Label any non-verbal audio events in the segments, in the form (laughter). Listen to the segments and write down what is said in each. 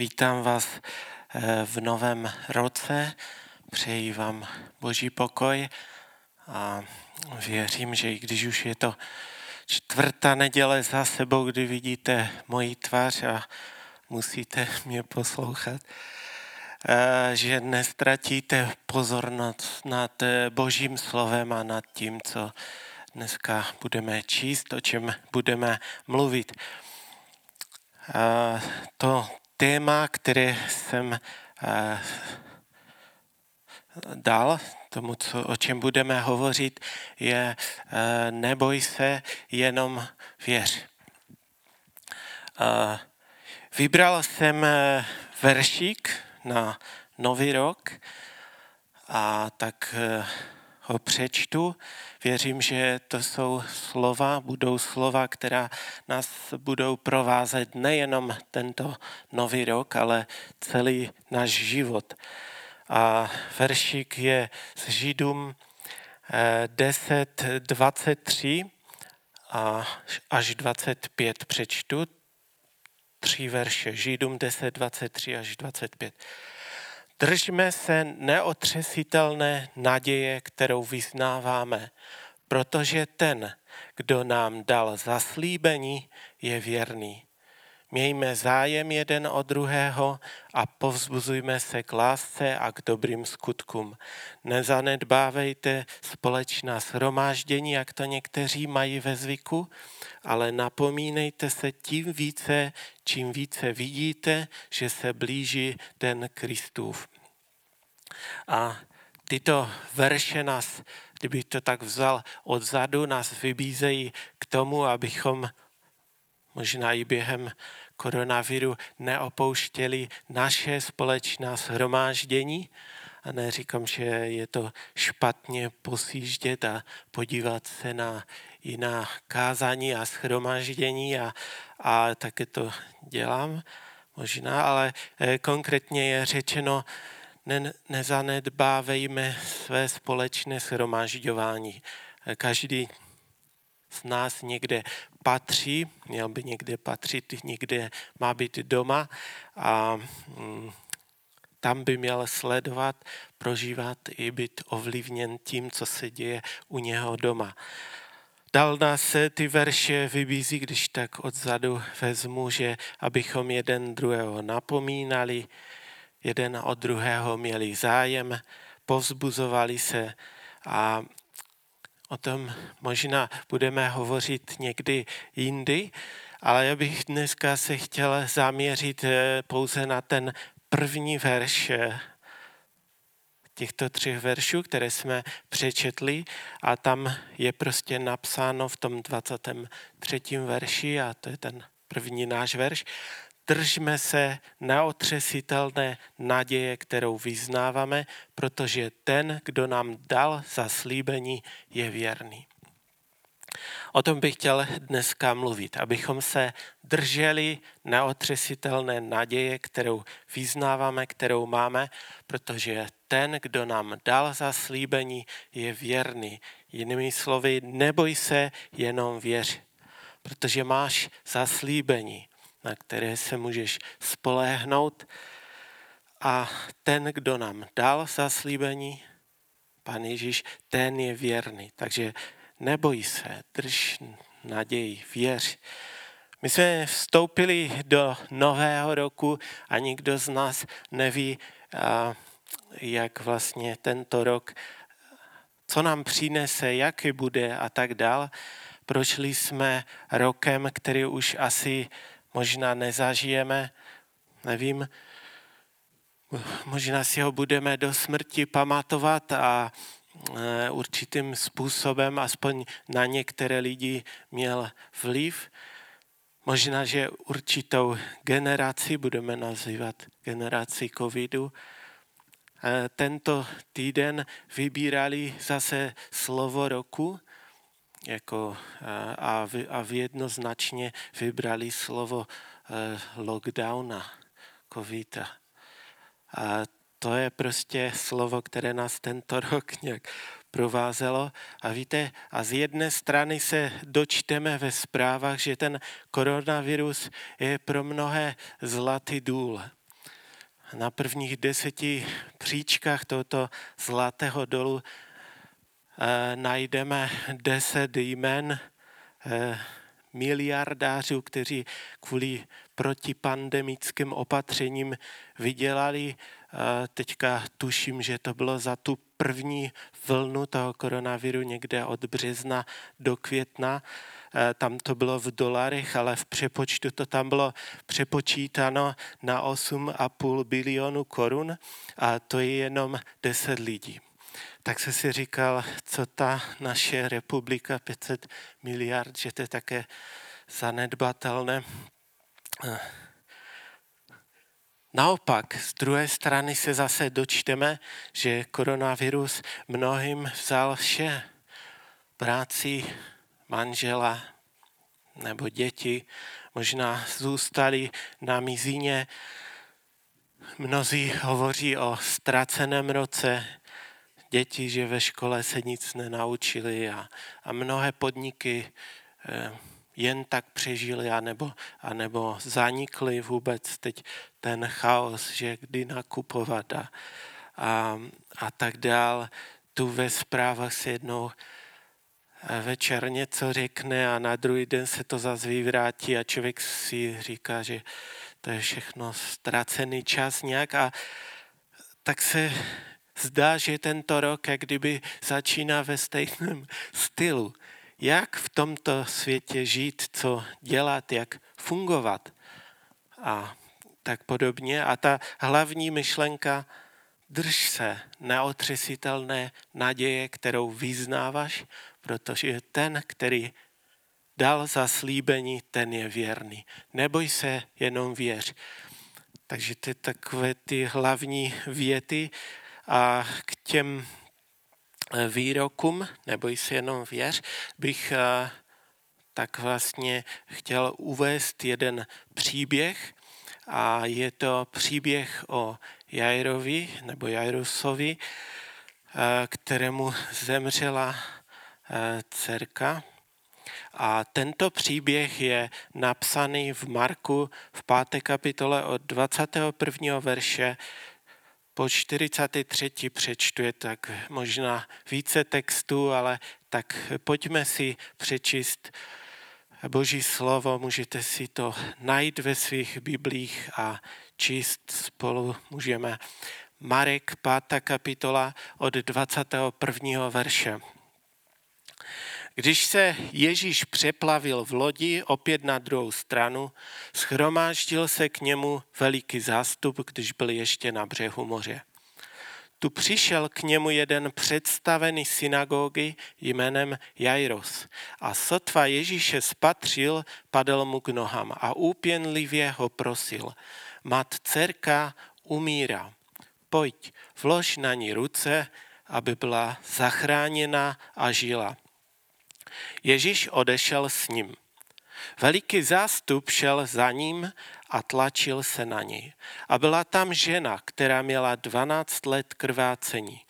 Vítám vás eh, v novém roce, přeji vám boží pokoj a věřím, že i když už je to čtvrtá neděle za sebou, kdy vidíte moji tvář a musíte (laughs) mě poslouchat, eh, že nestratíte pozornost nad eh, božím slovem a nad tím, co dneska budeme číst, o čem budeme mluvit. To téma, které jsem dal, tomu, co, o čem budeme hovořit, je neboj se, jenom věř. Vybral jsem veršík na nový rok a tak ho přečtu. Věřím, že to jsou slova, budou slova, která nás budou provázet nejenom tento nový rok, ale celý náš život. A veršík je z Židům 10, eh, 23 a až 25 přečtu. Tři verše. Židům 10, 23 až 25. Držme se neotřesitelné naděje, kterou vyznáváme, protože ten, kdo nám dal zaslíbení, je věrný. Mějme zájem jeden o druhého a povzbuzujme se k lásce a k dobrým skutkům. Nezanedbávejte společná shromáždění, jak to někteří mají ve zvyku, ale napomínejte se tím více, čím více vidíte, že se blíží ten Kristův. A tyto verše nás, kdybych to tak vzal odzadu, nás vybízejí k tomu, abychom možná i během koronaviru neopouštěli naše společná shromáždění. A neříkám, že je to špatně posíždět a podívat se na jiná kázání a schromáždění a, a také to dělám možná, ale eh, konkrétně je řečeno, ne, nezanedbávejme své společné shromažďování. Každý z nás někde patří, měl by někde patřit, někde má být doma a mm, tam by měl sledovat, prožívat i být ovlivněn tím, co se děje u něho doma. Dal nás ty verše vybízí, když tak odzadu vezmu, že abychom jeden druhého napomínali, jeden od druhého měli zájem, povzbuzovali se a o tom možná budeme hovořit někdy jindy, ale já bych dneska se chtěl zaměřit eh, pouze na ten první verš eh, těchto třech veršů, které jsme přečetli a tam je prostě napsáno v tom 23. verši a to je ten první náš verš, držme se neotřesitelné naděje, kterou vyznáváme, protože ten, kdo nám dal zaslíbení, je věrný. O tom bych chtěl dneska mluvit, abychom se drželi neotřesitelné naděje, kterou vyznáváme, kterou máme, protože ten, kdo nám dal zaslíbení, je věrný. Jinými slovy, neboj se, jenom věř, protože máš zaslíbení na které se můžeš spoléhnout. A ten, kdo nám dal zaslíbení, Pan Ježíš, ten je věrný. Takže neboj se, drž naději, věř. My jsme vstoupili do nového roku a nikdo z nás neví, jak vlastně tento rok, co nám přinese, jaký bude a tak dál. Prošli jsme rokem, který už asi možná nezažijeme, nevím, možná si ho budeme do smrti pamatovat a e, určitým způsobem, aspoň na některé lidi měl vliv. Možná, že určitou generaci budeme nazývat generaci covidu. E, tento týden vybírali zase slovo roku jako, a, a jednoznačně vybrali slovo e, lockdowna, covid. A to je prostě slovo, které nás tento (laughs) rok nějak provázelo. A víte, a z jedné strany se dočteme ve zprávách, že ten koronavirus je pro mnohé zlatý důl. Na prvních deseti příčkách tohoto zlatého dolu eh, najdeme deset jmen eh, miliardářů, kteří kvůli protipandemickým opatřením vydělali. Teďka tuším, že to bylo za tu první vlnu toho koronaviru někde od března do května. Tam to bylo v dolarech, ale v přepočtu to tam bylo přepočítáno na 8,5 bilionu korun a to je jenom 10 lidí tak se si říkal, co ta naše republika 500 miliard, že to je také zanedbatelné. Naopak, z druhé strany se zase dočteme, že koronavirus mnohým vzal vše. Práci, manžela nebo děti, možná zůstali na mizíně. Mnozí hovoří o ztraceném roce, děti, že ve škole se nic nenaučili a, a mnohé podniky eh, jen tak přežili anebo, anebo zanikli vůbec teď ten chaos, že kdy nakupovat a, a, a tak dál. Tu ve zprávách se jednou eh, večer něco řekne a na druhý den se to zase vyvrátí a člověk si říká, že to je všechno ztracený čas nějak a tak se zdá, že tento rok jak kdyby začíná ve stejném stylu. Jak v tomto světě žít, co dělat, jak fungovat a tak podobně. A ta hlavní myšlenka, drž se neotřesitelné naděje, kterou vyznáváš, protože ten, který dal zaslíbení, ten je věrný. Neboj se, jenom věř. Takže ty takové ty hlavní věty a k těm eh, výrokům, nebo si jenom věř, bych eh, tak vlastně chtěl uvést jeden příběh a je to příběh o Jairovi nebo Jairusovi, eh, kterému zemřela dcerka. A tento příběh je napsaný v Marku v páté kapitole od 21. verše po 43. přečtu je tak možná více textů, ale tak pojďme si přečíst Boží slovo, můžete si to najít ve svých biblích a číst spolu můžeme. Marek 5. kapitola od 21. verše. Když se Ježíš přeplavil v lodi opět na druhou stranu, schromáždil se k němu veliký zástup, když byl ještě na břehu moře. Tu přišel k němu jeden představený synagogy jménem Jairos a sotva Ježíše spatřil, padl mu k nohám a úpěnlivě ho prosil. Mat dcerka umírá. Pojď, vlož na ní ruce, aby byla zachráněna a žila. Ježíš odešel s ním. Veliký zástup šel za ním a tlačil se na něj. A byla tam žena, která měla 12 let krvácení.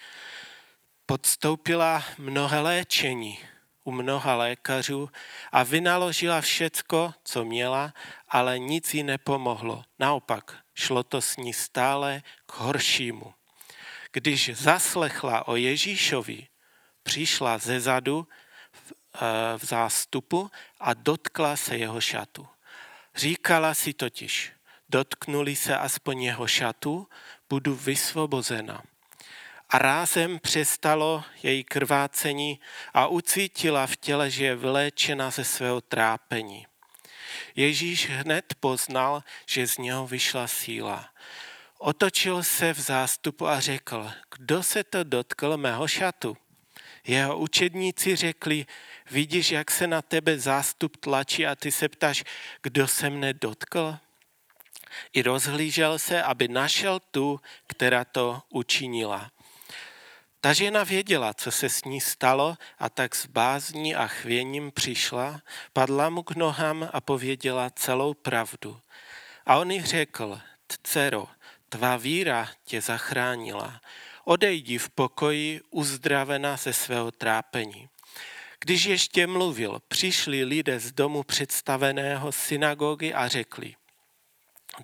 Podstoupila mnohé léčení u mnoha lékařů a vynaložila všecko, co měla, ale nic jí nepomohlo. Naopak, šlo to s ní stále k horšímu. Když zaslechla o Ježíšovi, přišla ze zadu v zástupu a dotkla se jeho šatu. Říkala si totiž, dotknuli se aspoň jeho šatu, budu vysvobozena. A rázem přestalo její krvácení a ucítila v těle, že je vyléčena ze svého trápení. Ježíš hned poznal, že z něho vyšla síla. Otočil se v zástupu a řekl, kdo se to dotkl mého šatu? Jeho učedníci řekli, vidíš, jak se na tebe zástup tlačí a ty se ptáš, kdo se mne dotkl? I rozhlížel se, aby našel tu, která to učinila. Ta žena věděla, co se s ní stalo a tak s bázní a chvěním přišla, padla mu k nohám a pověděla celou pravdu. A on jí řekl, dcero, tvá víra tě zachránila odejdi v pokoji uzdravena ze svého trápení. Když ještě mluvil, přišli lidé z domu představeného synagogy a řekli,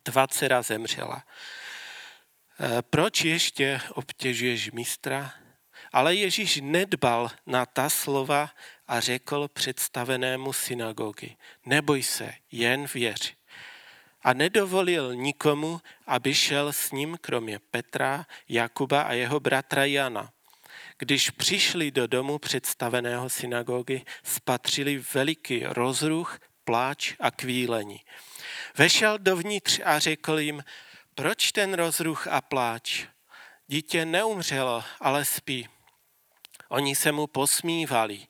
tvá dcera zemřela. Eh, proč ještě obtěžuješ mistra? Ale Ježíš nedbal na ta slova a řekl představenému synagogy, neboj se, jen věř. A nedovolil nikomu, aby šel s ním, kromě Petra, Jakuba a jeho bratra Jana. Když přišli do domu představeného synagogy, spatřili veliký rozruch, pláč a kvílení. Vešel dovnitř a řekl jim, proč ten rozruch a pláč? Dítě neumřelo, ale spí. Oni se mu posmívali.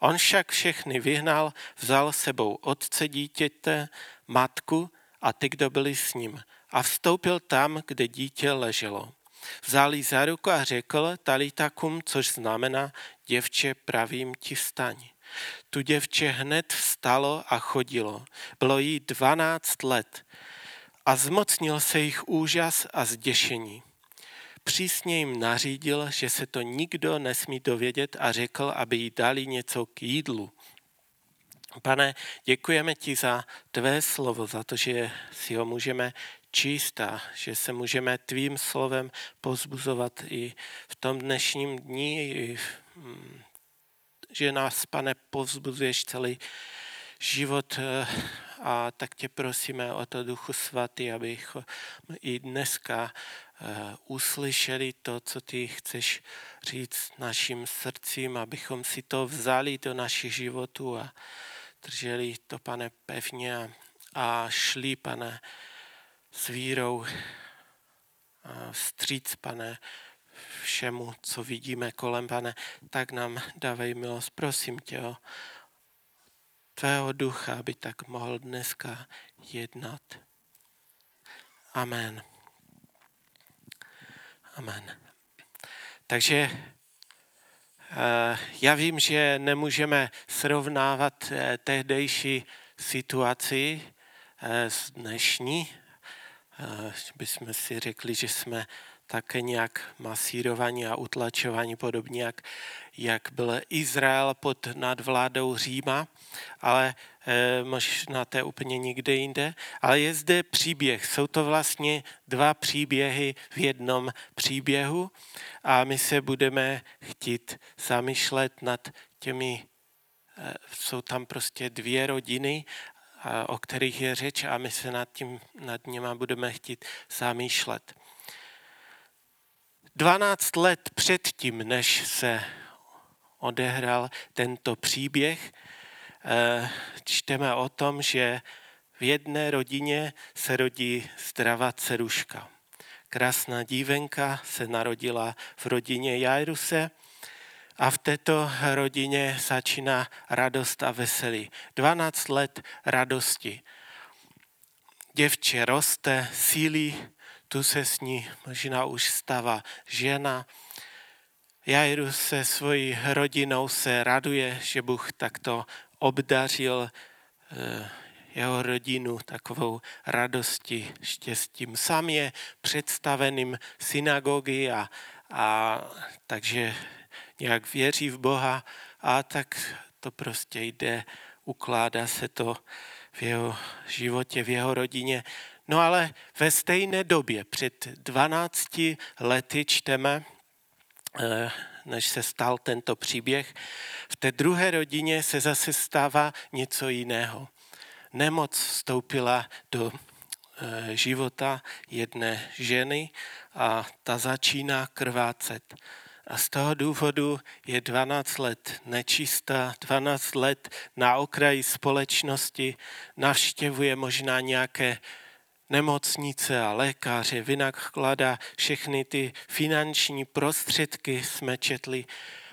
On však všechny vyhnal, vzal sebou otce dítěte, matku a ty, kdo byli s ním a vstoupil tam, kde dítě leželo. Vzal jí za ruku a řekl talitakum, což znamená děvče pravým ti staň. Tu děvče hned vstalo a chodilo. Bylo jí dvanáct let a zmocnil se jich úžas a zděšení. Přísně jim nařídil, že se to nikdo nesmí dovědět a řekl, aby jí dali něco k jídlu. Pane, děkujeme ti za tvé slovo, za to, že si ho můžeme číst a že se můžeme tvým slovem pozbuzovat i v tom dnešním dní, mm, že nás, pane, pozbuzuješ celý život eh, a tak tě prosíme o to Duchu Svatý, abych i dneska eh, uslyšeli to, co ty chceš říct našim srdcím, abychom si to vzali do našich životů a drželi to, pane, pevně a šli, pane, s vírou vstříc, pane, všemu, co vidíme kolem, pane, tak nám dávej milost. Prosím tě o tvého ducha, aby tak mohl dneska jednat. Amen. Amen. Takže eh, já vím, že nemůžeme srovnávat eh, tehdejší situaci eh, s dnešní. Bychom si řekli, že jsme také nějak masírovaní a utlačovaní, podobně jak, jak byl Izrael pod nadvládou Říma, ale e, možná to je úplně někde jinde. Ale je zde příběh. Jsou to vlastně dva příběhy v jednom příběhu a my se budeme chtít zamýšlet nad těmi, e, jsou tam prostě dvě rodiny o kterých je řeč a my se nad, tím, nad nima budeme chtít zamýšlet. 12 let předtím, než se odehrál tento příběh, eh, čteme o tom, že v jedné rodině se rodí zdravá ceruška. Krásná dívenka se narodila v rodině Jairuse a v této rodině začíná radost a veselí. 12 let radosti. Děvče roste, sílí, tu se s ní možná už stává žena. Jairus se svojí rodinou se raduje, že Bůh takto obdařil eh, jeho rodinu takovou radostí, štěstím. Sám je představeným synagogy a, a takže nějak věří v Boha a tak to prostě jde, ukládá se to v jeho životě, v jeho rodině. No ale ve stejné době, před 12 lety čteme, eh, než se stal tento příběh, v té druhé rodině se zase stává něco jiného. Nemoc vstoupila do eh, života jedné ženy a ta začíná krvácet. A z toho důvodu je 12 let nečistá, 12 let na okraji společnosti, navštěvuje možná nějaké nemocnice a lékaře, vynakládá všechny ty finanční prostředky, jsme četli,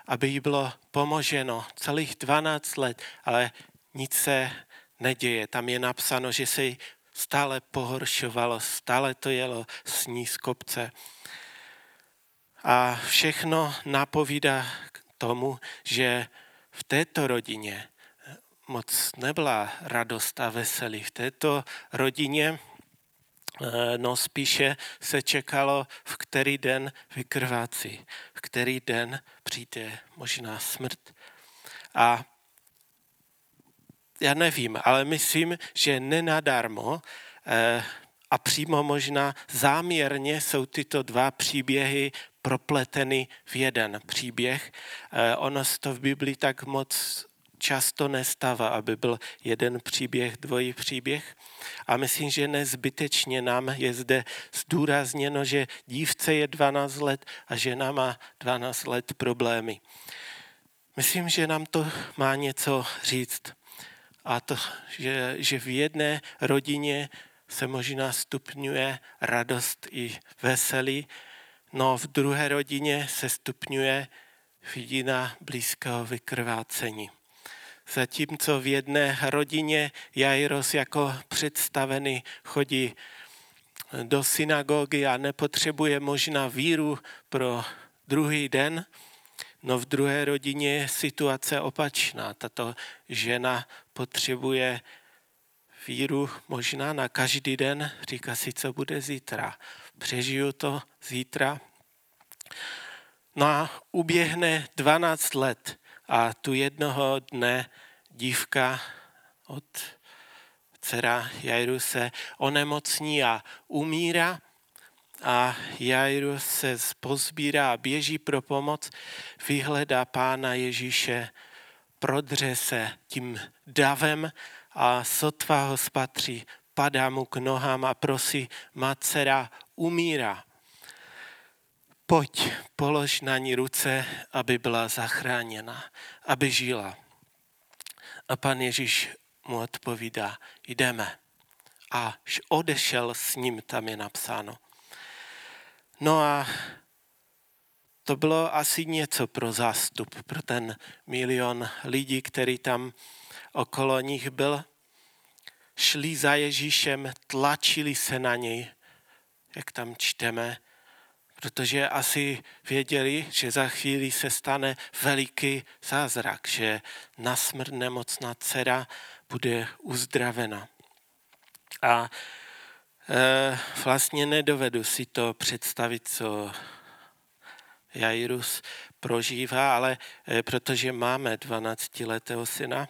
aby jí bylo pomoženo celých 12 let, ale nic se neděje. Tam je napsáno, že se jí stále pohoršovalo, stále to jelo s ní z kopce. A všechno napovídá k tomu, že v této rodině moc nebyla radost a veselí. V této rodině eh, no spíše se čekalo, v který den vykrvácí, v který den přijde možná smrt. A já nevím, ale myslím, že nenadarmo eh, a přímo možná záměrně jsou tyto dva příběhy propleteny v jeden příběh. Eh, ono se to v Biblii tak moc často nestává, aby byl jeden příběh, dvojí příběh. A myslím, že nezbytečně nám je zde zdůrazněno, že dívce je 12 let a žena má 12 let problémy. Myslím, že nám to má něco říct. A to, že, že v jedné rodině se možná stupňuje radost i veselí, no v druhé rodině se stupňuje vidina blízkého vykrvácení. Zatímco v jedné rodině Jairos jako představený chodí do synagogy a nepotřebuje možná víru pro druhý den, no v druhé rodině je situace opačná. Tato žena potřebuje víru možná na každý den, říká si, co bude zítra. Přežiju to zítra. No a uběhne 12 let a tu jednoho dne dívka od dcera Jairuse onemocní a umírá a Jairus se pozbírá a běží pro pomoc, vyhledá pána Ježíše, prodře se tím davem a sotva ho spatří, padá mu k nohám a prosí, má dcera umírá. Pojď, polož na ní ruce, aby byla zachráněna, aby žila. A pan Ježíš mu odpovídá, jdeme. A odešel s ním, tam je napsáno. No a to bylo asi něco pro zástup, pro ten milion lidí, který tam okolo nich byl. Šli za Ježíšem, tlačili se na něj, jak tam čteme, protože asi věděli, že za chvíli se stane veliký zázrak, že na smrt nemocná dcera bude uzdravena. A e, vlastně nedovedu si to představit, co Jairus prožívá, ale e, protože máme 12-letého syna,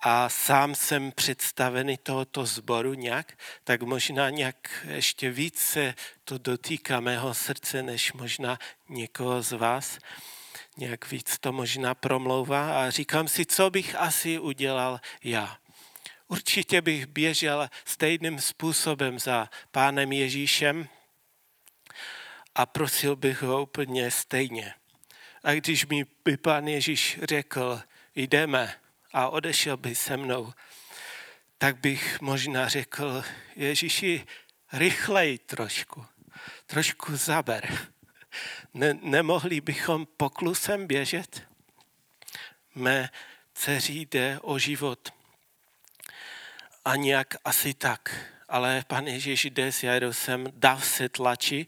a sám jsem představený tohoto sboru nějak, tak možná nějak ještě víc se to dotýká mého srdce, než možná někoho z vás. Nějak víc to možná promlouvá a říkám si, co bych asi udělal já. Určitě bych běžel stejným způsobem za pánem Ježíšem a prosil bych ho úplně stejně. A když mi by pán Ježíš řekl, jdeme, a odešel by se mnou, tak bych možná řekl, Ježíši, rychlej trošku, trošku zaber. Ne, nemohli bychom poklusem běžet? Mé dceři jde o život. A nějak asi tak. Ale pan Ježíš jde s Jairosem, dá se tlači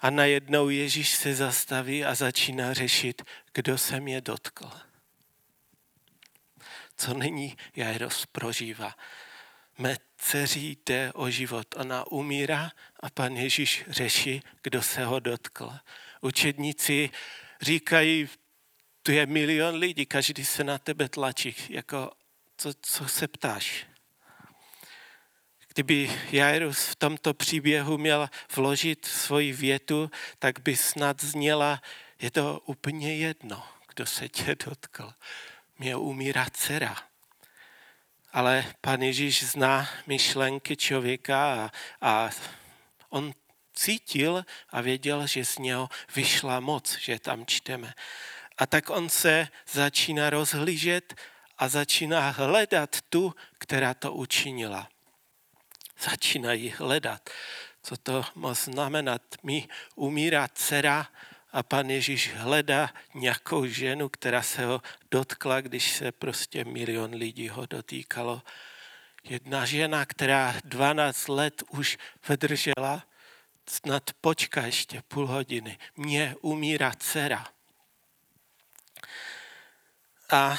a najednou Ježíš se zastaví a začíná řešit, kdo se mě dotkl co nyní Jairus prožívá. Mé dceří jde o život. Ona umírá a pan Ježíš řeší, kdo se ho dotkl. Učedníci říkají, tu je milion lidí, každý se na tebe tlačí. Jako, co, co se ptáš? Kdyby Jairus v tomto příběhu měl vložit svoji větu, tak by snad zněla, je to úplně jedno, kdo se tě dotkl mě umírá dcera. Ale pan Ježíš zná myšlenky člověka a, a on cítil a věděl, že z něho vyšla moc, že tam čteme. A tak on se začíná rozhlížet a začíná hledat tu, která to učinila. Začíná ji hledat. Co to má znamenat? Mi umírá dcera a pan Ježíš hledá nějakou ženu, která se ho dotkla, když se prostě milion lidí ho dotýkalo. Jedna žena, která 12 let už vydržela, snad počka ještě půl hodiny. Mně umírá dcera. A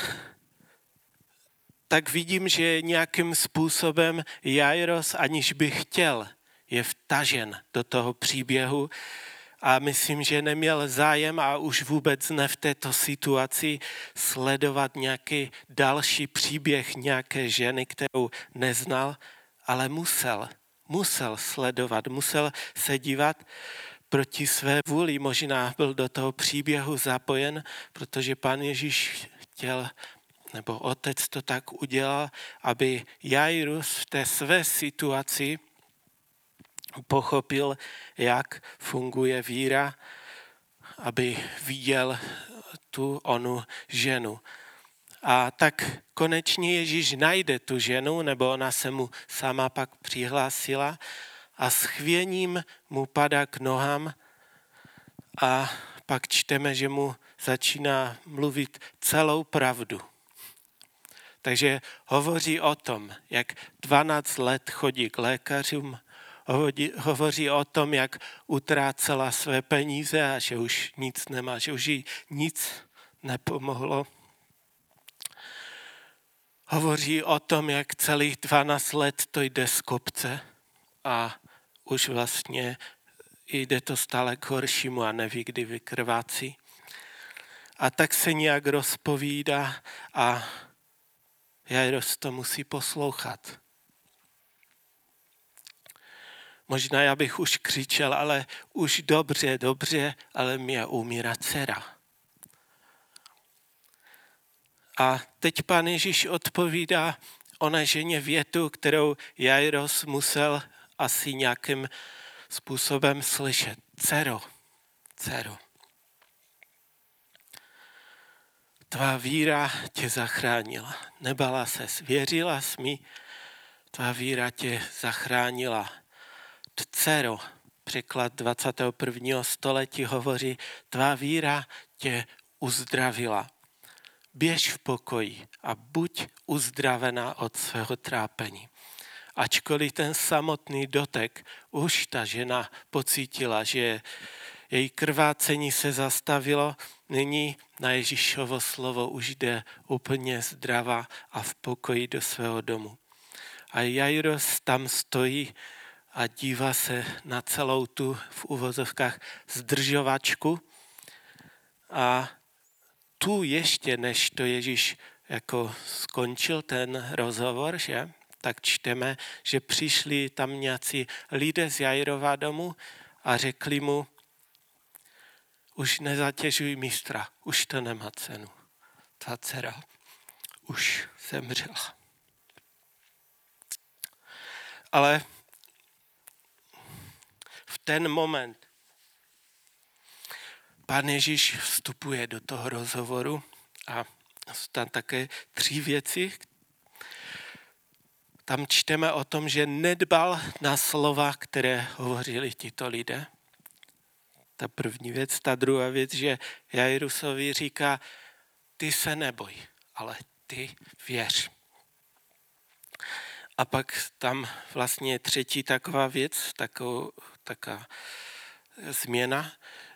tak vidím, že nějakým způsobem Jairos, aniž by chtěl, je vtažen do toho příběhu, a myslím, že neměl zájem a už vůbec ne v této situaci sledovat nějaký další příběh nějaké ženy, kterou neznal, ale musel, musel sledovat, musel se dívat proti své vůli. Možná byl do toho příběhu zapojen, protože pan Ježíš chtěl, nebo otec to tak udělal, aby Jairus v té své situaci pochopil, jak funguje víra, aby viděl tu onu ženu. A tak konečně Ježíš najde tu ženu, nebo ona se mu sama pak přihlásila a s chvěním mu padá k nohám a pak čteme, že mu začíná mluvit celou pravdu. Takže hovoří o tom, jak 12 let chodí k lékařům, hovoří o tom, jak utrácela své peníze a že už nic nemá, že už jí nic nepomohlo. Hovoří o tom, jak celých 12 let to jde z kopce a už vlastně jde to stále k horšímu a neví, kdy vykrvácí. A tak se nějak rozpovídá a Jairus to musí poslouchat. Možná já bych už křičel, ale už dobře, dobře, ale mě umírá dcera. A teď pan Ježíš odpovídá ona ženě větu, kterou Jairus musel asi nějakým způsobem slyšet. Cero, cero. Tvá víra tě zachránila. Nebala se, svěřila jsi mi, tvá víra tě zachránila. Dcero, překlad 21. století hovoří, tvá víra tě uzdravila. Běž v pokoji a buď uzdravená od svého trápení. Ačkoliv ten samotný dotek už ta žena pocítila, že její krvácení se zastavilo, nyní na Ježíšovo slovo už jde úplně zdravá a v pokoji do svého domu. A Jairus tam stojí a dívá se na celou tu v uvozovkách zdržovačku a tu ještě, než to Ježíš jako skončil ten rozhovor, že, tak čteme, že přišli tam nějací lidé z Jairova domu a řekli mu, už nezatěžuj mistra, už to nemá cenu. Ta dcera už zemřela. Ale ten moment pán Ježíš vstupuje do toho rozhovoru a jsou tam také tři věci. Tam čteme o tom, že nedbal na slova, které hovořili tito lidé. Ta první věc. Ta druhá věc, že Jairusovi říká, ty se neboj, ale ty věř. A pak tam vlastně třetí taková věc, taková, změna,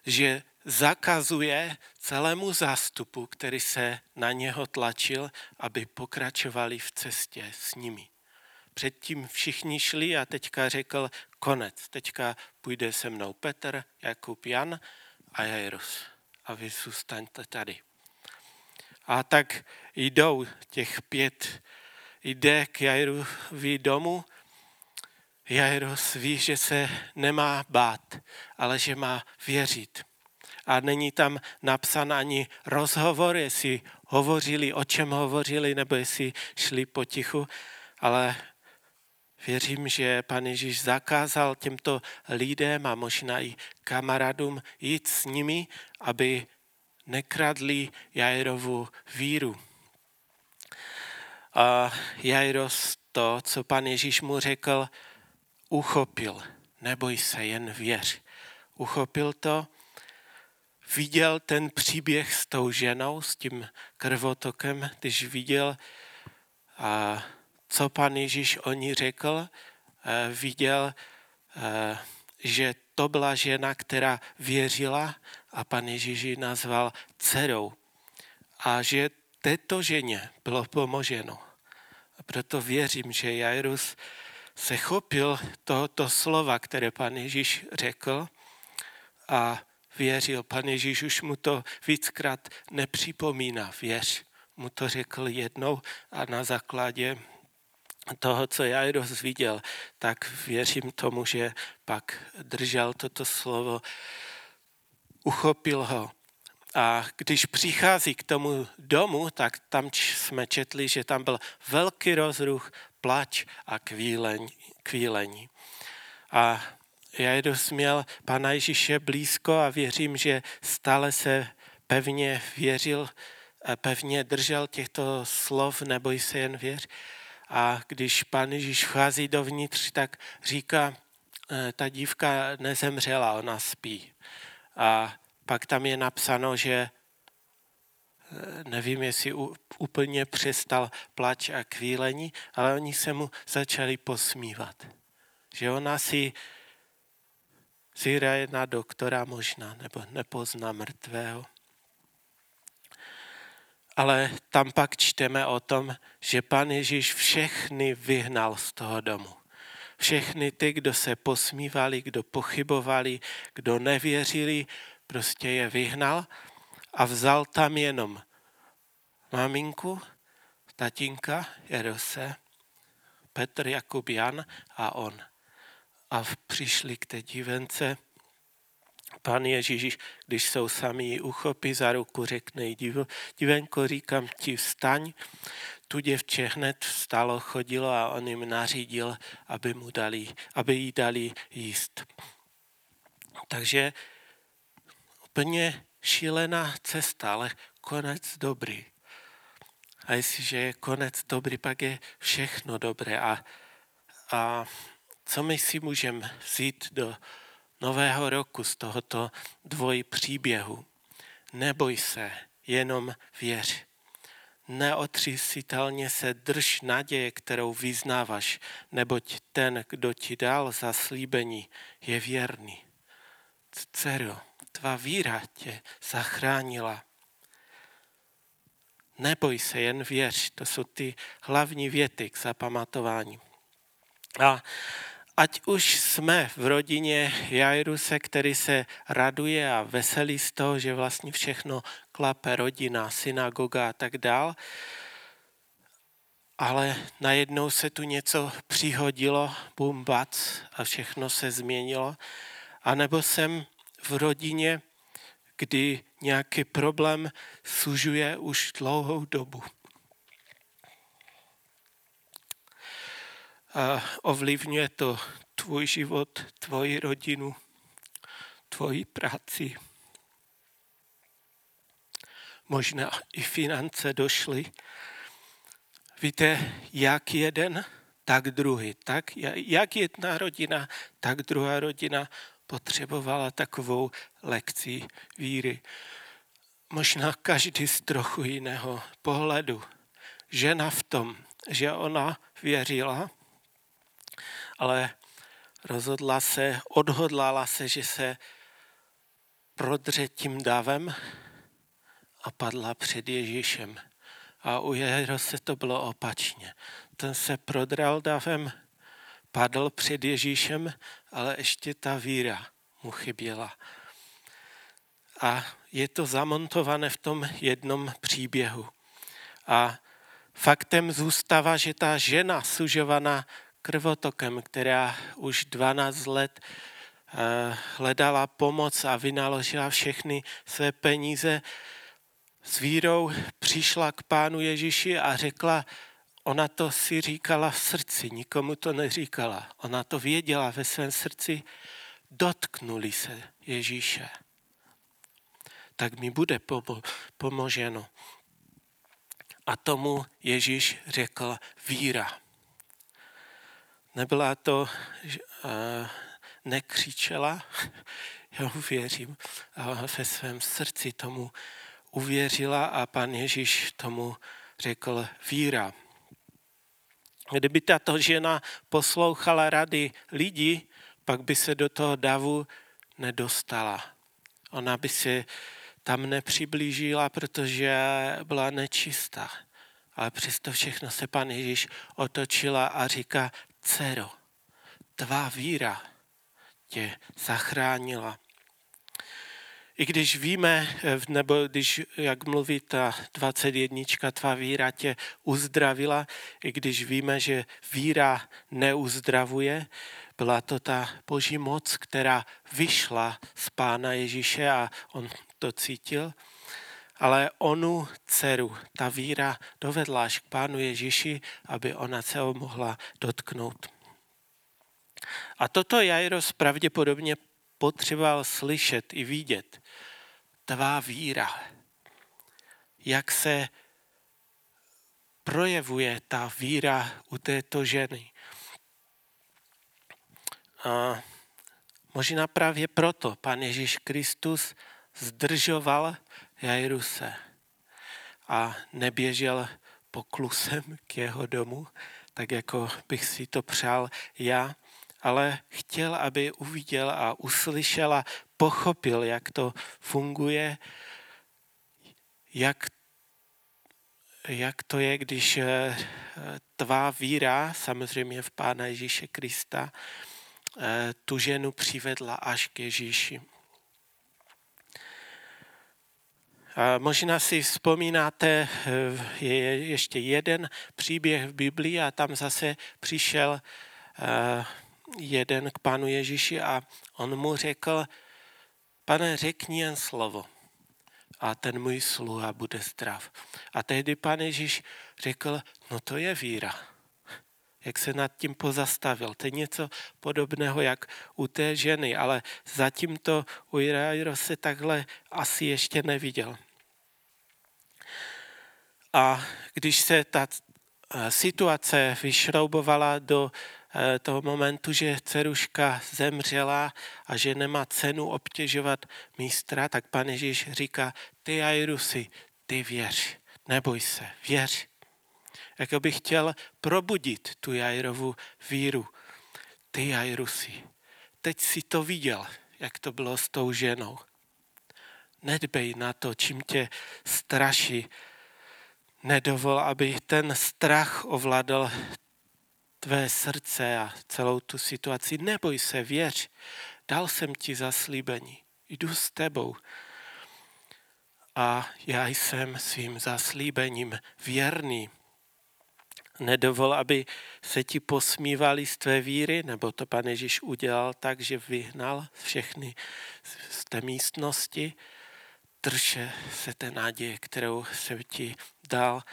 že zakazuje celému zástupu, který se na něho tlačil, aby pokračovali v cestě s nimi. Předtím všichni šli a teďka řekl konec. Teďka půjde se mnou Petr, Jakub, Jan a Jairus. A vy zůstaňte tady. A tak jdou těch pět, jde k Jairovi domu. Jairus ví, že se nemá bát, ale že má věřit a není tam napsán ani rozhovor, jestli hovořili, o čem hovořili, nebo jestli šli potichu, ale věřím, že pan Ježíš zakázal těmto lidem a možná i kamarádům jít s nimi, aby nekradli Jairovu víru. A Jairos to, co pan Ježíš mu řekl, uchopil. Neboj se, jen věř. Uchopil to viděl ten příběh s tou ženou, s tím krvotokem, když viděl, a co pan Ježíš o ní řekl, eh, viděl, eh, že to byla žena, která věřila a pan Ježíš ji nazval dcerou. A že této ženě bylo pomoženo. A proto věřím, že Jairus se chopil tohoto slova, které pan Ježíš řekl a věřil. Pan Ježíš už mu to víckrát nepřipomíná. Věř, mu to řekl jednou a na základě toho, co Jairus viděl, tak věřím tomu, že pak držel toto slovo, uchopil ho. A když přichází k tomu domu, tak tam jsme četli, že tam byl velký rozruch, plač a kvílení. A Jairus měl Pana Ježíše blízko a věřím, že stále se pevně věřil, pevně držel těchto slov, neboj se jen věř. A když Pan Ježíš vchází dovnitř, tak říká, e, ta dívka nezemřela, ona spí. A pak tam je napsáno, že e, nevím, jestli úplně přestal plač a kvílení, ale oni se mu začali posmívat. Že ona si, si hraje na doktora možná, nebo nepozná mrtvého ale tam pak čteme o tom, že pan Ježíš všechny vyhnal z toho domu. Všechny ty, kdo se posmívali, kdo pochybovali, kdo nevěřili, prostě je vyhnal a vzal tam jenom maminku, tatínka Jerose, Petr, Jakub, Jan a on. A přišli k té dívence Pán Ježíš, když jsou sami ji uchopí za ruku, řekne jí, divenko, říkám ti, vstaň. Tu děvče hned vstalo, chodilo a on jim nařídil, aby, mu dali, aby jí dali jíst. Takže úplně šílená cesta, ale konec dobrý. A jestliže je konec dobrý, pak je všechno dobré. A, a co my si můžeme vzít do nového roku z tohoto dvoj příběhu. Neboj se, jenom věř. Neotřísitelně se drž naděje, kterou vyznáváš, neboť ten, kdo ti dal zaslíbení, je věrný. Dcero, tvá víra tě zachránila. Neboj se, jen věř. To jsou ty hlavní věty k zapamatování. A ať už jsme v rodině Jairuse, který se raduje a veselí z toho, že vlastně všechno klape, rodina, synagoga a tak dál, ale najednou se tu něco přihodilo, bum, bac a všechno se změnilo. A nebo jsem v rodině, kdy nějaký problém sužuje už dlouhou dobu. a ovlivňuje to tvůj život, tvoji rodinu, tvoji práci. Možná i finance došly. Víte, jak jeden, tak druhý. Tak, jak jedna rodina, tak druhá rodina potřebovala takovou lekci víry. Možná každý z trochu jiného pohledu. Žena v tom, že ona věřila, ale rozhodla se, odhodlala se, že se prodře tím davem a padla před Ježíšem. A u se to bylo opačně. Ten se prodral davem, padl před Ježíšem, ale ještě ta víra mu chyběla. A je to zamontované v tom jednom příběhu. A faktem zůstává, že ta žena sužovaná krvotokem, která už 12 let eh, hledala pomoc a vynaložila všechny své peníze, s vírou přišla k pánu Ježíši a řekla, ona to si říkala v srdci, nikomu to neříkala. Ona to věděla ve svém srdci, dotknuli se Ježíše. Tak mi bude pomoženo. A tomu Ježíš řekl víra. Nebyla to, uh, nekřičela, (laughs) já věřím, a ve svém srdci tomu uvěřila a pan Ježíš tomu řekl víra. Kdyby tato žena poslouchala rady lidí, pak by se do toho davu nedostala. Ona by se tam nepřiblížila, protože byla nečistá. Ale přesto všechno se pan Ježíš otočila a říká, dcero, tvá víra tě zachránila. I když víme, nebo když, jak mluví ta 21, tvá víra tě uzdravila, i když víme, že víra neuzdravuje, byla to ta boží moc, která vyšla z Pána Ježíše a on to cítil. Ale onu dceru, ta víra dovedla až k Pánu Ježíši, aby ona se ho mohla dotknout. A toto Jairos pravděpodobně potřeboval slyšet i vidět. Tvá víra, jak se projevuje ta víra u této ženy. A možná právě proto pan Ježíš Kristus zdržoval Jairuse a neběžel poklusem k jeho domu, tak jako bych si to přál já, ale chtěl, aby uviděl a uslyšel a pochopil, jak to funguje, jak, jak to je, když eh, tvá víra, samozřejmě v Pána Ježíše Krista, eh, tu ženu přivedla až k Ježíši. A možná si vzpomínáte, eh, je ještě jeden příběh v Biblii a tam zase přišel jeden k pánu Ježíši a on mu řekl, pane, řekni jen slovo a ten můj sluha bude zdrav. A tehdy pan Ježíš řekl, no to je víra. Jak se nad tím pozastavil. To je něco podobného, jak u té ženy, ale zatím to u Jairo se takhle asi ještě neviděl. A když se ta eh, situace vyšroubovala do toho momentu, že dceruška zemřela a že nemá cenu obtěžovat mistra, tak pan Ježíš říká, ty Jairusi, ty věř, neboj se, věř. Jako bych chtěl probudit tu Jairovu víru. Ty Jairusi, teď si to viděl, jak to bylo s tou ženou. Nedbej na to, čím tě straší. Nedovol, aby ten strach ovládal tvé srdce a celou tu situaci. Neboj se, věř, dal jsem ti zaslíbení, jdu s tebou. A já jsem svým zaslíbením věrný. Nedovol, aby se ti posmívali z tvé víry, nebo to pan Ježíš udělal tak, že vyhnal všechny z té místnosti. Drže se té naděje, kterou se ti dal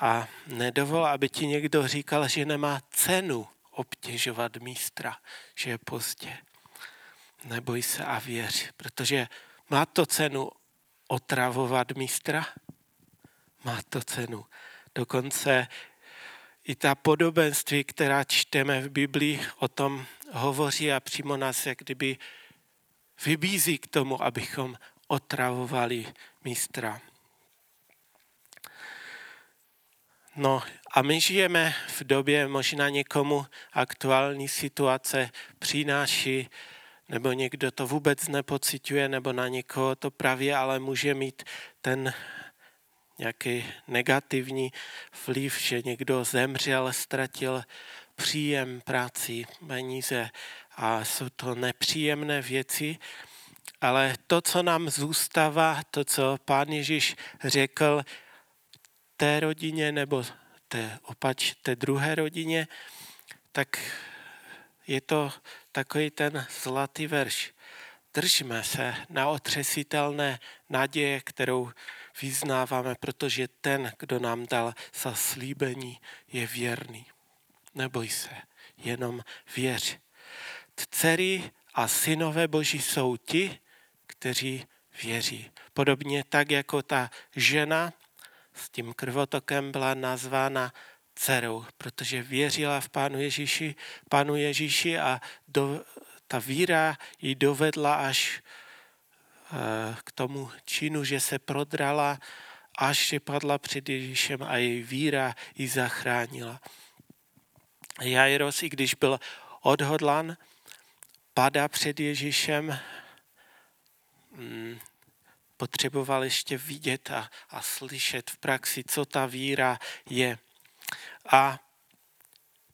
a nedovol, aby ti někdo říkal, že nemá cenu obtěžovat mistra, že je pozdě. Neboj se a věř, protože má to cenu otravovat mistra? Má to cenu. Dokonce i ta podobenství, která čteme v Biblii, o tom hovoří a přímo nás jak kdyby vybízí k tomu, abychom otravovali mistra. No a my žijeme v době, možná někomu aktuální situace přináší, nebo někdo to vůbec nepocituje, nebo na někoho to právě ale může mít ten nějaký negativní vliv, že někdo zemřel, ztratil příjem, práci, peníze. A jsou to nepříjemné věci, ale to, co nám zůstává, to, co pán Ježíš řekl, té rodině nebo té opač, té druhé rodině, tak je to takový ten zlatý verš. Držme se na otřesitelné naděje, kterou vyznáváme, protože ten, kdo nám dal zaslíbení, je věrný. Neboj se, jenom věř. Dcery a synové boží jsou ti, kteří věří. Podobně tak jako ta žena s tím krvotokem byla nazvána dcerou, protože věřila v Pánu Ježíši, Pánu Ježíši a do, ta víra ji dovedla až eh, k tomu činu, že se prodrala, až že padla před Ježíšem a její víra ji zachránila. Jairos, i když byl odhodlan, padá před Ježíšem, mm, potřeboval ještě vidět a, a slyšet v praxi, co ta víra je. A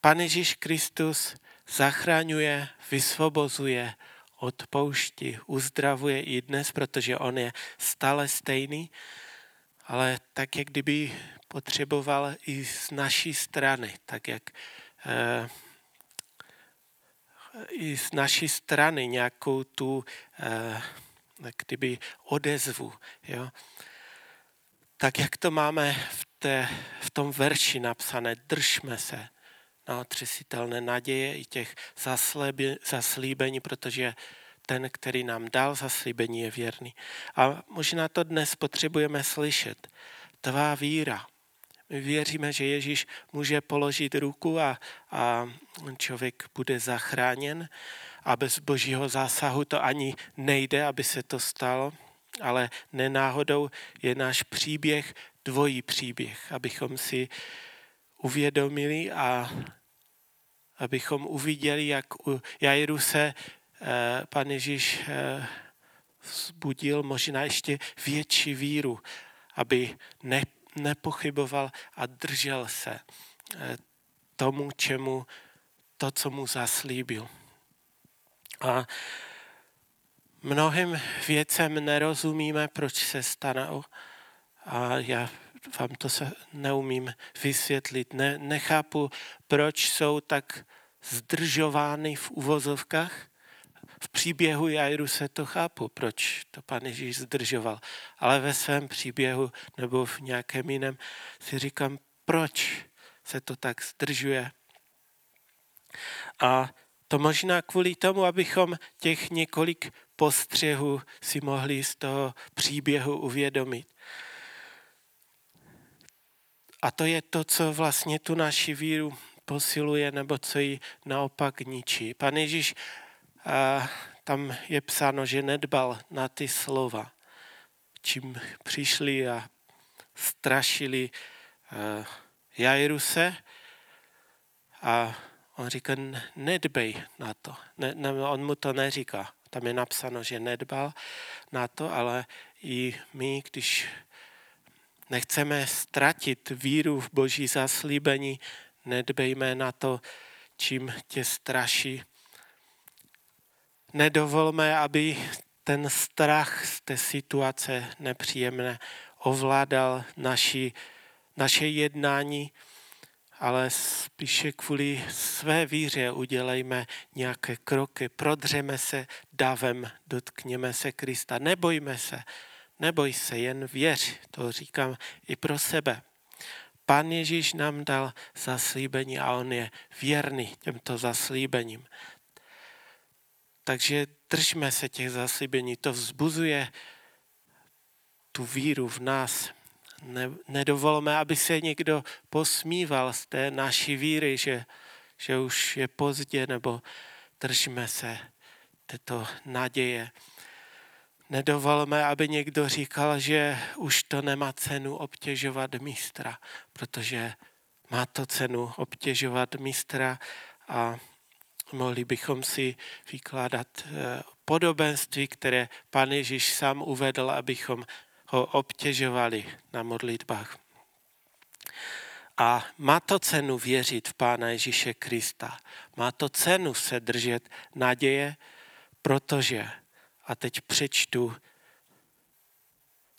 Pan Ježíš Kristus zachraňuje, vysvobozuje, odpouští, uzdravuje i dnes, protože on je stále stejný, ale tak, jak kdyby potřeboval i z naší strany, tak jak eh, i z naší strany nějakou tu eh, kdyby odezvu. Jo? Tak jak to máme v, té, v tom verši napsané, držme se na otřesitelné naděje i těch zaslíbení, protože ten, který nám dal zaslíbení, je věrný. A možná to dnes potřebujeme slyšet. Tvá víra. My věříme, že Ježíš může položit ruku a, a člověk bude zachráněn a bez božího zásahu to ani nejde, aby se to stalo, ale nenáhodou je náš příběh dvojí příběh, abychom si uvědomili a abychom uviděli, jak u Jairu se eh, pan Ježíš eh, vzbudil možná ještě větší víru, aby ne, nepochyboval a držel se eh, tomu, čemu to, co mu zaslíbil. A mnohým věcem nerozumíme, proč se stanou. A já vám to se neumím vysvětlit. Ne, nechápu, proč jsou tak zdržovány v uvozovkách. V příběhu Jairu se to chápu, proč to pan Ježíš zdržoval. Ale ve svém příběhu nebo v nějakém jiném si říkám, proč se to tak zdržuje. A to možná kvůli tomu, abychom těch několik postřehů si mohli z toho příběhu uvědomit. A to je to, co vlastně tu naši víru posiluje, nebo co ji naopak ničí. Pan Ježíš, a tam je psáno, že nedbal na ty slova, čím přišli a strašili Jairuse a On říká, nedbej na to. Ne, ne, on mu to neříká. Tam je napsáno, že nedbal na to, ale i my, když nechceme ztratit víru v boží zaslíbení, nedbejme na to, čím tě straší. Nedovolme, aby ten strach z té situace nepříjemné ovládal naši, naše jednání, ale spíše kvůli své víře udělejme nějaké kroky, prodřeme se davem, dotkněme se Krista, nebojme se, neboj se, jen věř, to říkám i pro sebe. Pán Ježíš nám dal zaslíbení a on je věrný těmto zaslíbením. Takže držme se těch zaslíbení, to vzbuzuje tu víru v nás, ne, nedovolme, aby se někdo posmíval z té naší víry, že, že už je pozdě, nebo držíme se této naděje. Nedovolme, aby někdo říkal, že už to nemá cenu obtěžovat mistra, protože má to cenu obtěžovat mistra a mohli bychom si vykládat eh, podobenství, které pan Ježíš sám uvedl, abychom ho obtěžovali na modlitbách. A má to cenu věřit v Pána Ježíše Krista. Má to cenu se držet naděje, protože, a teď přečtu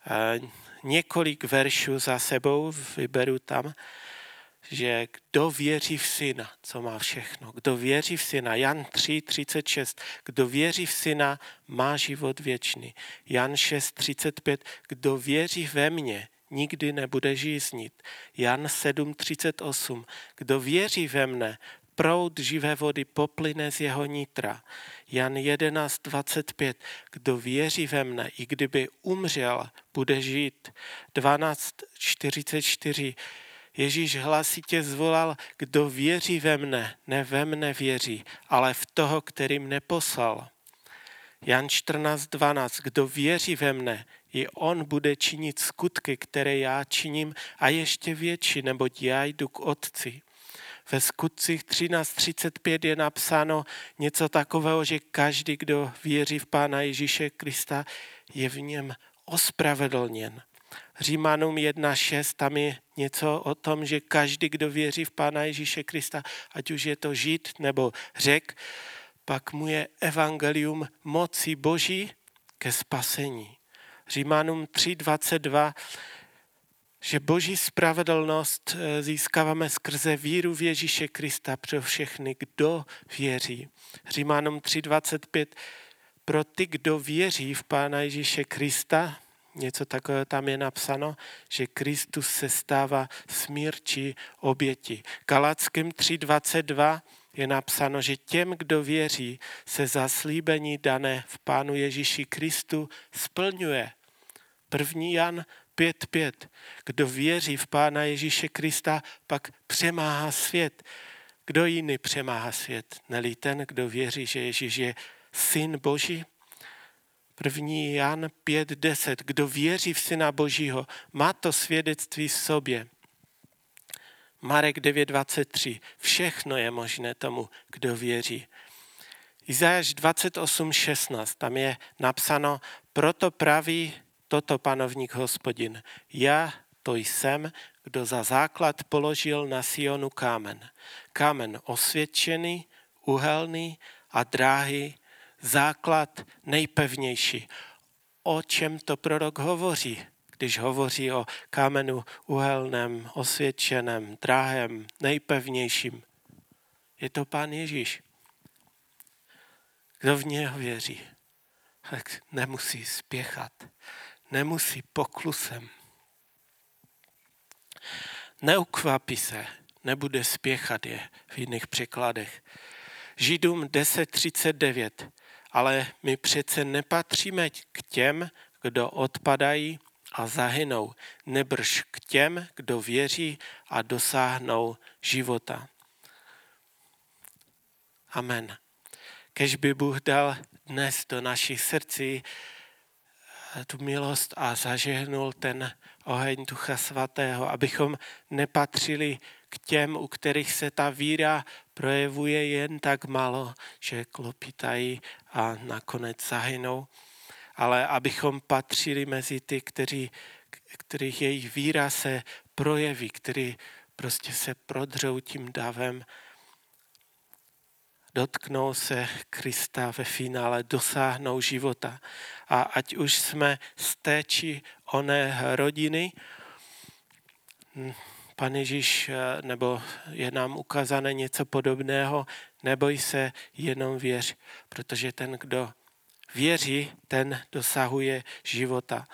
eh, několik veršů za sebou, vyberu tam, že kdo věří v syna, co má všechno, kdo věří v syna, Jan 3, 36, kdo věří v syna, má život věčný. Jan 6, 35, kdo věří ve mně, nikdy nebude žíznit. Jan 7, 38, kdo věří ve mne, proud živé vody poplyne z jeho nitra. Jan 11, 25, kdo věří ve mne, i kdyby umřel, bude žít. 12, 44, Ježíš hlasitě zvolal, kdo věří ve mne, ne ve mne věří, ale v toho, který mne poslal. Jan 14.12. Kdo věří ve mne, i on bude činit skutky, které já činím a ještě větší, neboť já jdu k Otci. Ve skutcích 13.35 je napsáno něco takového, že každý, kdo věří v Pána Ježíše Krista, je v něm ospravedlněn. Římanům 1.6, tam je něco o tom, že každý, kdo věří v Pána Ježíše Krista, ať už je to žid nebo řek, pak mu je evangelium moci Boží ke spasení. Římanům 3.22, že Boží spravedlnost eh, získáváme skrze víru v Ježíše Krista pro všechny, kdo věří. Římanům 3.25, pro ty, kdo věří v Pána Ježíše Krista, něco takového tam je napsáno, že Kristus se stává smírčí oběti. Galackým 3.22 je napsáno, že těm, kdo věří, se zaslíbení dané v Pánu Ježíši Kristu splňuje. 1. Jan 5.5. Kdo věří v Pána Ježíše Krista, pak přemáhá svět. Kdo jiný přemáhá svět? Nelí ten, kdo věří, že Ježíš je syn Boží? 1. Jan 5.10. Kdo věří v Syna Božího, má to svědectví v sobě. Marek 9.23. Všechno je možné tomu, kdo věří. Izajáš 28.16. Tam je napsáno, proto praví toto panovník hospodin. Já to jsem, kdo za základ položil na Sionu kámen. Kámen osvědčený, uhelný a dráhy, základ nejpevnější. O čem to prorok hovoří? když hovoří o kamenu uhelném, osvědčeném, drahém, nejpevnějším. Je to Pán Ježíš. Kdo v něho věří, tak nemusí spěchat, nemusí poklusem. Neukvapí se, nebude spěchat je v jiných překladech. Židům 10.39. Ale my přece nepatříme k těm, kdo odpadají, a zahynou, nebrž k těm, kdo věří a dosáhnou života. Amen. Kež by Bůh dal dnes do našich srdcí eh, tu milost a zažehnul ten oheň Ducha Svatého, abychom nepatřili k těm, u kterých se ta víra projevuje jen tak malo, že klopitají a nakonec zahynou, ale abychom patřili mezi ty, kteří, kterých jejich víra se projeví, který prostě se prodřou tím davem, dotknou se Krista ve finále, dosáhnou života. A ať už jsme z té či oné rodiny, Pan Ježíš, eh, nebo je nám ukázané něco podobného, neboj se, jenom věř, protože ten, kdo věří, ten dosahuje života.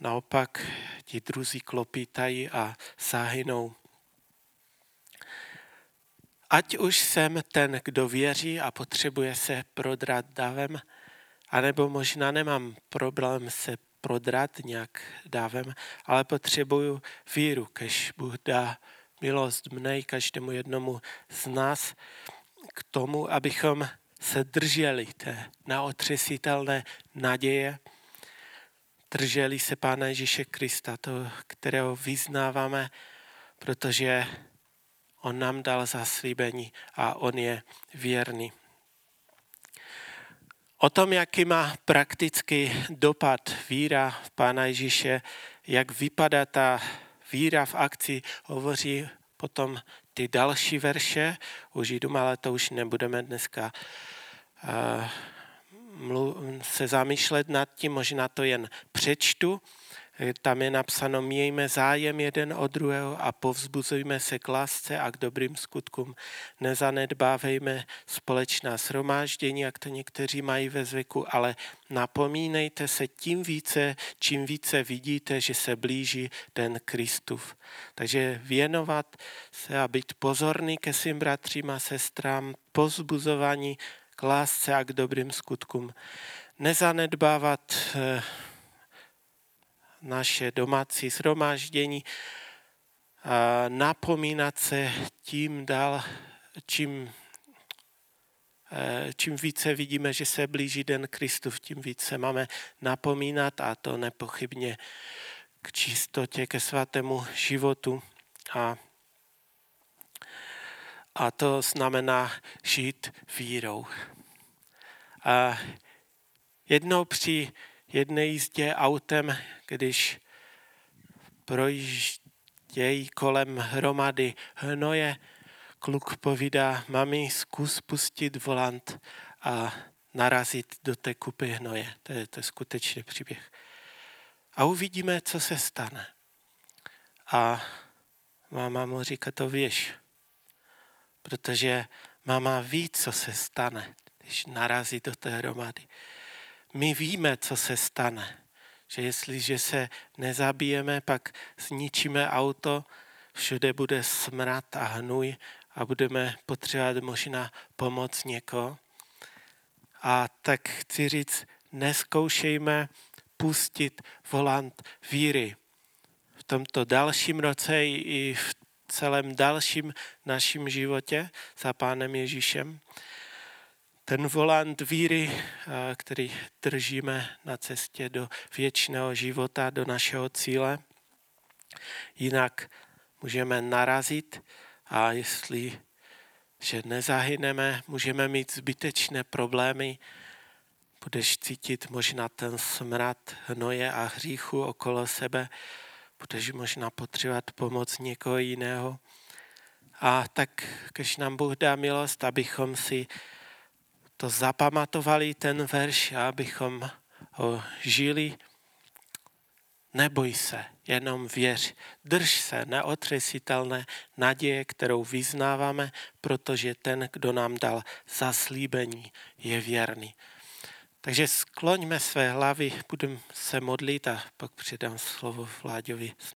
Naopak ti druzí klopítají a zahynou. Ať už jsem ten, kdo věří a potřebuje se prodrat davem, anebo možná nemám problém se prodrat nějak dávem, ale potřebuju víru, kež Bůh dá milost mne i každému jednomu z nás k tomu, abychom se drželi té neotřesitelné naděje, drželi se Pána Ježíše Krista, to, kterého vyznáváme, protože On nám dal zaslíbení a On je věrný. O tom, jaký má praktický dopad víra v Pána Ježíše, jak vypadá ta víra v akci, hovoří potom ty další verše u Židům, ale to už nebudeme dneska se zamýšlet nad tím, možná to jen přečtu. Tam je napsáno, mějme zájem jeden o druhého a povzbuzujme se k lásce a k dobrým skutkům. Nezanedbávejme společná shromáždění, jak to někteří mají ve zvyku, ale napomínejte se tím více, čím více vidíte, že se blíží ten Kristův. Takže věnovat se a být pozorný ke svým bratřím a sestrám, pozbuzování k lásce a k dobrým skutkům. Nezanedbávat eh, naše domácí shromáždění, napomínat se tím dál, čím, eh, čím více vidíme, že se blíží den Kristův, tím více máme napomínat a to nepochybně k čistotě, ke svatému životu. A, a to znamená žít vírou. A jednou při jedné jízdě autem, když projíždějí kolem hromady hnoje, kluk povídá, mami, zkus pustit volant a narazit do té kupy hnoje. To je, to je skutečně příběh. A uvidíme, co se stane. A máma mu říká, to víš, protože máma ví, co se stane, když narazí do té hromady. My víme, co se stane, že jestliže se nezabijeme, pak zničíme auto, všude bude smrad a hnůj a budeme potřebovat možná pomoc někoho. A tak chci říct, neskoušejme pustit volant víry. V tomto dalším roce i v celém dalším naším životě za Pánem Ježíšem. Ten volant víry, který držíme na cestě do věčného života, do našeho cíle. Jinak můžeme narazit a jestli že nezahyneme, můžeme mít zbytečné problémy, budeš cítit možná ten smrad hnoje a hříchu okolo sebe, budeš možná potřebovat pomoc někoho jiného. A tak, když nám Bůh dá milost, abychom si to zapamatovali, ten verš, abychom ho žili, neboj se, jenom věř. Drž se neotřesitelné naděje, kterou vyznáváme, protože ten, kdo nám dal zaslíbení, je věrný. Takže skloňme své hlavy, budeme se modlit a pak předám slovo Vláďovi.